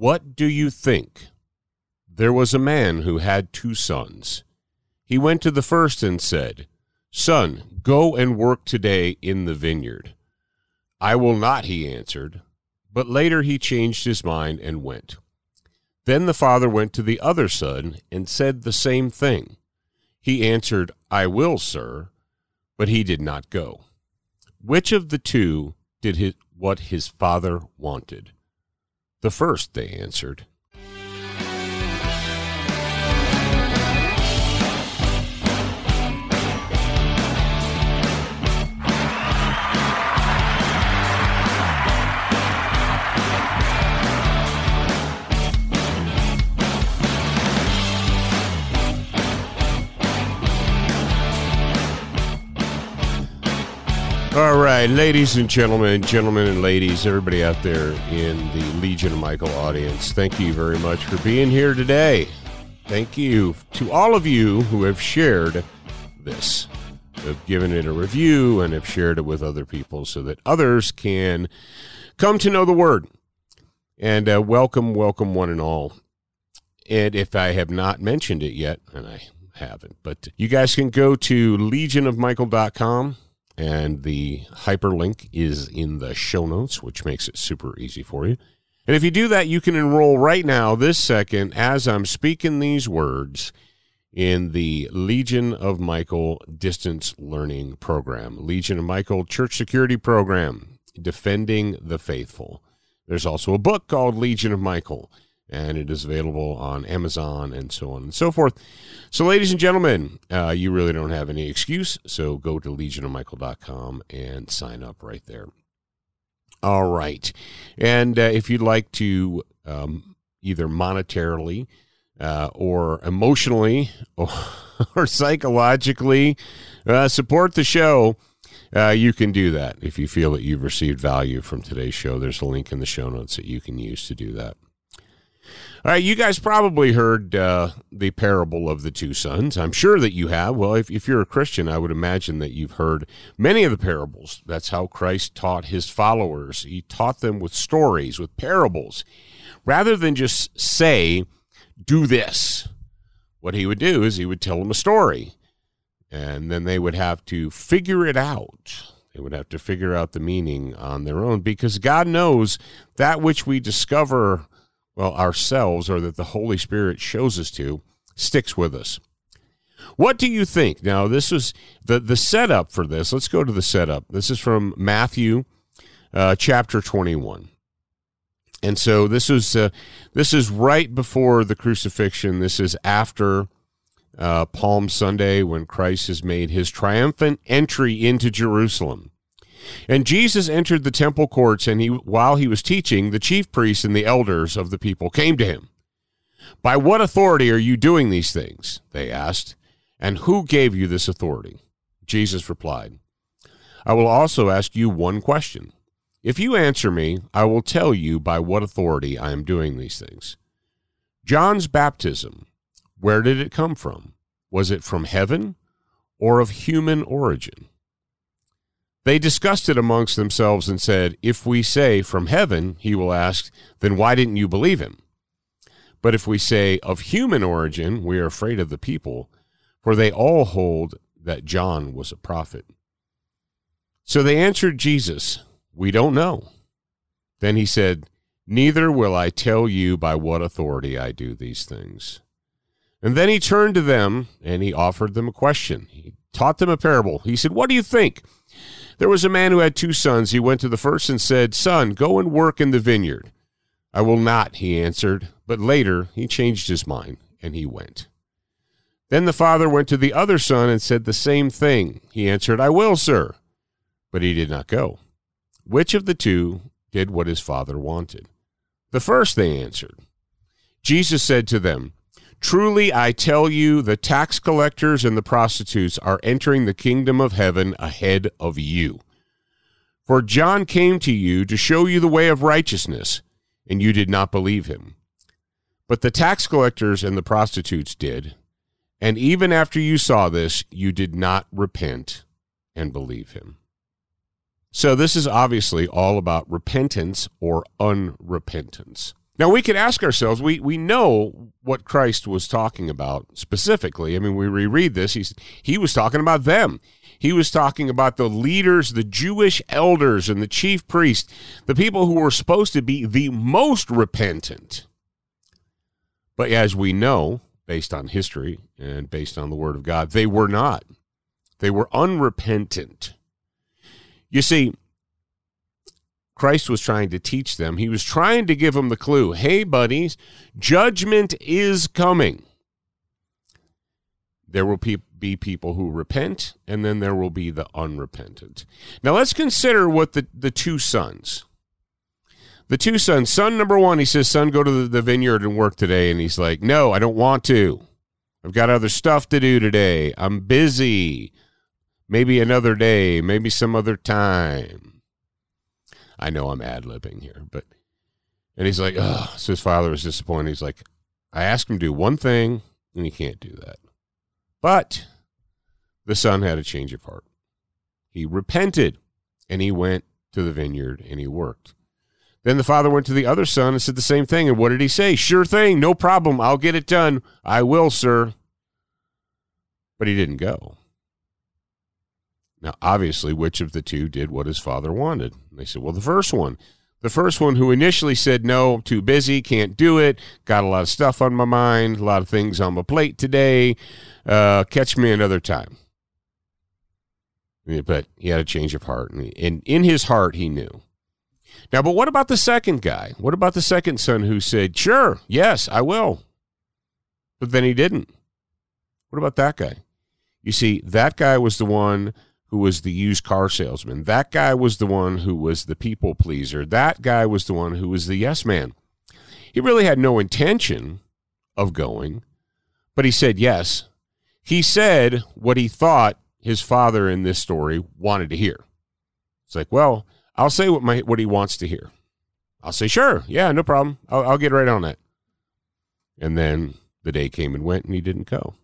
What do you think? There was a man who had two sons. He went to the first and said, Son, go and work today in the vineyard. I will not, he answered. But later he changed his mind and went. Then the father went to the other son and said the same thing. He answered, I will, sir. But he did not go. Which of the two did his, what his father wanted? The first, they answered. All right, ladies and gentlemen, gentlemen and ladies, everybody out there in the Legion of Michael audience, thank you very much for being here today. Thank you to all of you who have shared this, have given it a review, and have shared it with other people so that others can come to know the Word. And uh, welcome, welcome, one and all. And if I have not mentioned it yet, and I haven't, but you guys can go to legionofmichael.com and the hyperlink is in the show notes, which makes it super easy for you. And if you do that, you can enroll right now, this second, as I'm speaking these words, in the Legion of Michael Distance Learning Program, Legion of Michael Church Security Program, Defending the Faithful. There's also a book called Legion of Michael and it is available on Amazon and so on and so forth. So, ladies and gentlemen, uh, you really don't have any excuse. So, go to legionofmichael.com and sign up right there. All right. And uh, if you'd like to um, either monetarily uh, or emotionally or, or psychologically uh, support the show, uh, you can do that. If you feel that you've received value from today's show, there's a link in the show notes that you can use to do that. All right, you guys probably heard uh, the parable of the two sons. I'm sure that you have. Well, if, if you're a Christian, I would imagine that you've heard many of the parables. That's how Christ taught his followers. He taught them with stories, with parables, rather than just say, do this. What he would do is he would tell them a story, and then they would have to figure it out. They would have to figure out the meaning on their own because God knows that which we discover well, ourselves or that the Holy Spirit shows us to sticks with us. What do you think? Now, this is the, the setup for this. Let's go to the setup. This is from Matthew uh, chapter 21. And so this is uh, this is right before the crucifixion. This is after uh, Palm Sunday when Christ has made his triumphant entry into Jerusalem. And Jesus entered the temple courts, and he, while he was teaching, the chief priests and the elders of the people came to him. By what authority are you doing these things? They asked. And who gave you this authority? Jesus replied, I will also ask you one question. If you answer me, I will tell you by what authority I am doing these things. John's baptism, where did it come from? Was it from heaven or of human origin? They discussed it amongst themselves and said, If we say from heaven, he will ask, then why didn't you believe him? But if we say of human origin, we are afraid of the people, for they all hold that John was a prophet. So they answered Jesus, We don't know. Then he said, Neither will I tell you by what authority I do these things. And then he turned to them and he offered them a question. He taught them a parable. He said, What do you think? There was a man who had two sons. He went to the first and said, Son, go and work in the vineyard. I will not, he answered. But later he changed his mind, and he went. Then the father went to the other son and said the same thing. He answered, I will, sir. But he did not go. Which of the two did what his father wanted? The first, they answered. Jesus said to them, Truly I tell you, the tax collectors and the prostitutes are entering the kingdom of heaven ahead of you. For John came to you to show you the way of righteousness, and you did not believe him. But the tax collectors and the prostitutes did. And even after you saw this, you did not repent and believe him. So, this is obviously all about repentance or unrepentance. Now we could ask ourselves, we, we know what Christ was talking about specifically. I mean, we reread this, he's, he was talking about them. He was talking about the leaders, the Jewish elders and the chief priests, the people who were supposed to be the most repentant. But as we know, based on history and based on the word of God, they were not. They were unrepentant. You see, Christ was trying to teach them. He was trying to give them the clue hey, buddies, judgment is coming. There will be people who repent, and then there will be the unrepentant. Now, let's consider what the, the two sons. The two sons, son number one, he says, Son, go to the, the vineyard and work today. And he's like, No, I don't want to. I've got other stuff to do today. I'm busy. Maybe another day, maybe some other time. I know I'm ad libbing here, but and he's like, oh, so his father was disappointed. He's like, I asked him to do one thing, and he can't do that. But the son had a change of heart. He repented, and he went to the vineyard and he worked. Then the father went to the other son and said the same thing. And what did he say? Sure thing, no problem. I'll get it done. I will, sir. But he didn't go. Now, obviously, which of the two did what his father wanted? They said, well, the first one. The first one who initially said, no, too busy, can't do it, got a lot of stuff on my mind, a lot of things on my plate today, uh, catch me another time. But he had a change of heart. And in his heart, he knew. Now, but what about the second guy? What about the second son who said, sure, yes, I will? But then he didn't. What about that guy? You see, that guy was the one who was the used car salesman. That guy was the one who was the people pleaser. That guy was the one who was the yes man. He really had no intention of going, but he said yes. He said what he thought his father in this story wanted to hear. It's like, well, I'll say what my what he wants to hear. I'll say, sure, yeah, no problem. I'll, I'll get right on that. And then the day came and went, and he didn't go.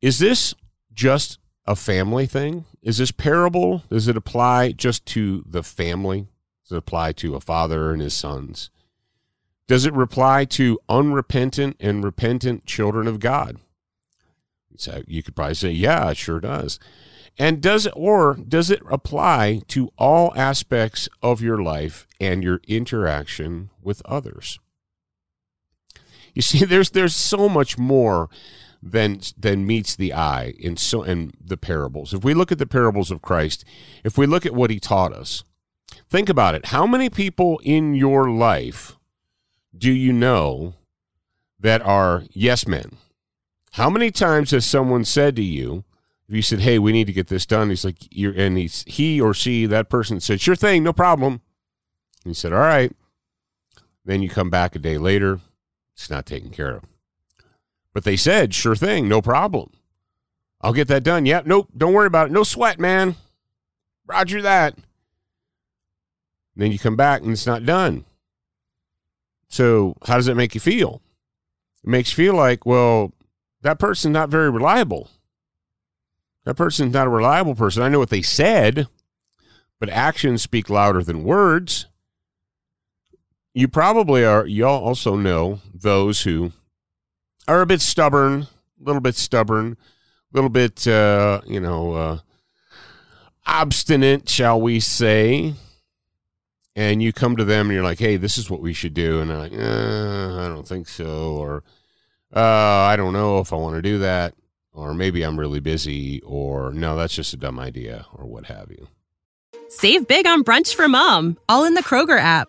Is this just a family thing? Is this parable? Does it apply just to the family? Does it apply to a father and his sons? Does it apply to unrepentant and repentant children of God? So you could probably say, yeah, it sure does. And does it, or does it apply to all aspects of your life and your interaction with others? You see, there's there's so much more than than meets the eye in so in the parables. If we look at the parables of Christ, if we look at what he taught us, think about it. How many people in your life do you know that are yes men? How many times has someone said to you, if you said, "Hey, we need to get this done," he's like, "You're," and he's he or she, that person said, "Sure thing, no problem." And said, "All right." Then you come back a day later, it's not taken care of. But they said, sure thing, no problem. I'll get that done. Yep, nope, don't worry about it. No sweat, man. Roger that. And then you come back and it's not done. So, how does it make you feel? It makes you feel like, well, that person's not very reliable. That person's not a reliable person. I know what they said, but actions speak louder than words. You probably are, y'all also know those who are a bit stubborn, a little bit stubborn, a little bit, uh, you know, uh, obstinate, shall we say. And you come to them and you're like, hey, this is what we should do. And they're like, uh, I don't think so. Or, uh, I don't know if I want to do that. Or maybe I'm really busy. Or, no, that's just a dumb idea. Or what have you. Save big on brunch for mom, all in the Kroger app.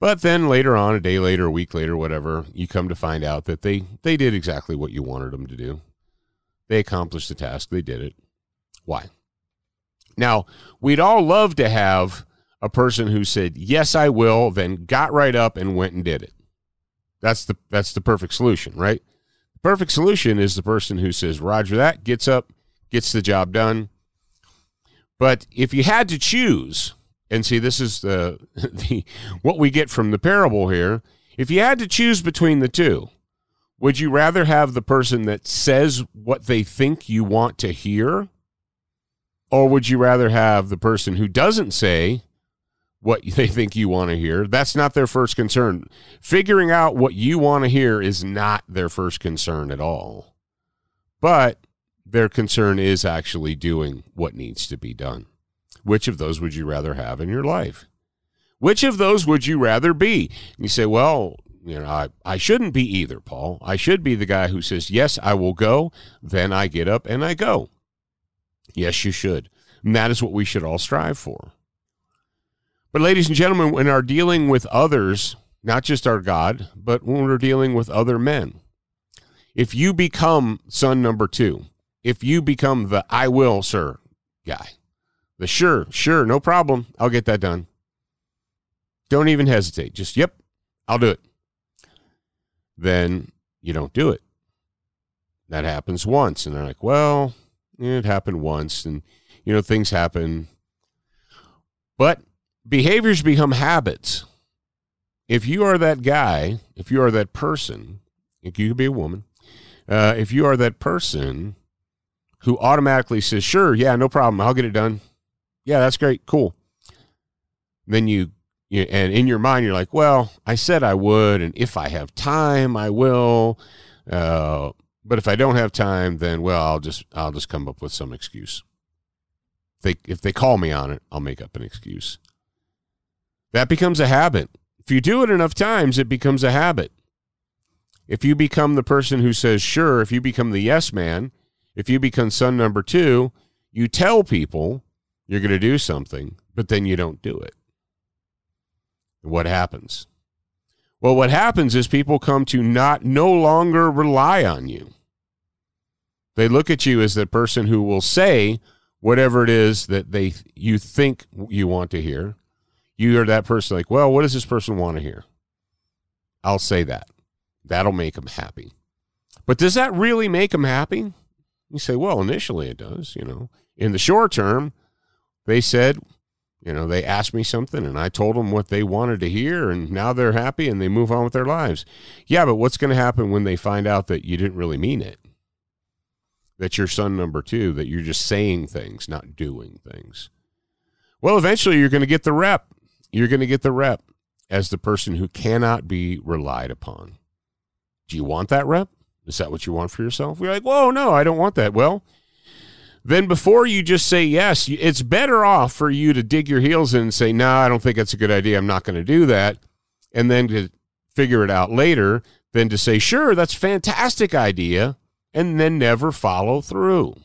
But then later on, a day later, a week later, whatever, you come to find out that they, they did exactly what you wanted them to do. They accomplished the task, they did it. Why? Now, we'd all love to have a person who said, Yes, I will, then got right up and went and did it. That's the that's the perfect solution, right? The perfect solution is the person who says, Roger that, gets up, gets the job done. But if you had to choose, and see, this is the, the what we get from the parable here. If you had to choose between the two, would you rather have the person that says what they think you want to hear? Or would you rather have the person who doesn't say what they think you want to hear? That's not their first concern. Figuring out what you want to hear is not their first concern at all. But their concern is actually doing what needs to be done. Which of those would you rather have in your life? Which of those would you rather be? And you say, well, you know, I, I shouldn't be either, Paul. I should be the guy who says, Yes, I will go. Then I get up and I go. Yes, you should. And that is what we should all strive for. But, ladies and gentlemen, when are dealing with others, not just our God, but when we're dealing with other men, if you become son number two, if you become the I will, sir guy, sure, sure, no problem, I'll get that done. Don't even hesitate. Just, yep, I'll do it then you don't do it. That happens once. And they're like, well, it happened once. And, you know, things happen. But behaviors become habits. If you are that guy, if you are that person, if you could be a woman, uh, if you are that person who automatically says, sure, yeah, no problem, I'll get it done. Yeah, that's great, cool. Then you you, and in your mind you're like well i said i would and if i have time i will. Uh, but if i don't have time then well i'll just i'll just come up with some excuse. If they if they call me on it i'll make up an excuse. That becomes a habit. If you do it enough times it becomes a habit. If you become the person who says sure if you become the yes man if you become son number two you tell people you're going to do something but then you don't do it what happens? Well, what happens is people come to not no longer rely on you. They look at you as the person who will say whatever it is that they you think you want to hear. You are that person like, well, what does this person want to hear? I'll say that. That'll make them happy. But does that really make them happy? You say, well, initially it does, you know. In the short term, they said, you know, they asked me something and I told them what they wanted to hear, and now they're happy and they move on with their lives. Yeah, but what's going to happen when they find out that you didn't really mean it? That you're son number two, that you're just saying things, not doing things. Well, eventually you're going to get the rep. You're going to get the rep as the person who cannot be relied upon. Do you want that rep? Is that what you want for yourself? You're like, whoa, no, I don't want that. Well, then before you just say yes, it's better off for you to dig your heels in and say, no, I don't think that's a good idea. I'm not going to do that. And then to figure it out later than to say, sure, that's a fantastic idea, and then never follow through.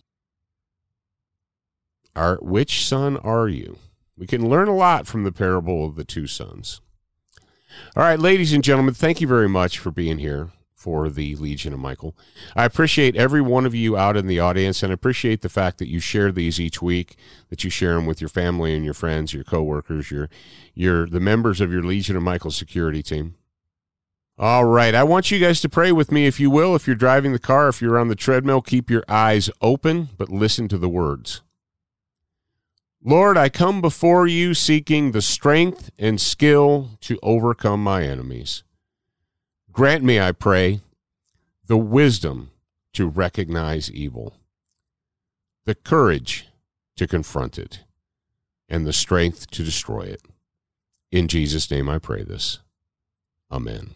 Are, which son are you? We can learn a lot from the parable of the two sons. All right, ladies and gentlemen, thank you very much for being here for the Legion of Michael. I appreciate every one of you out in the audience and appreciate the fact that you share these each week, that you share them with your family and your friends, your coworkers, your your the members of your Legion of Michael security team. All right, I want you guys to pray with me if you will. If you're driving the car, if you're on the treadmill, keep your eyes open, but listen to the words. Lord, I come before you seeking the strength and skill to overcome my enemies. Grant me, I pray, the wisdom to recognize evil, the courage to confront it, and the strength to destroy it. In Jesus' name I pray this. Amen.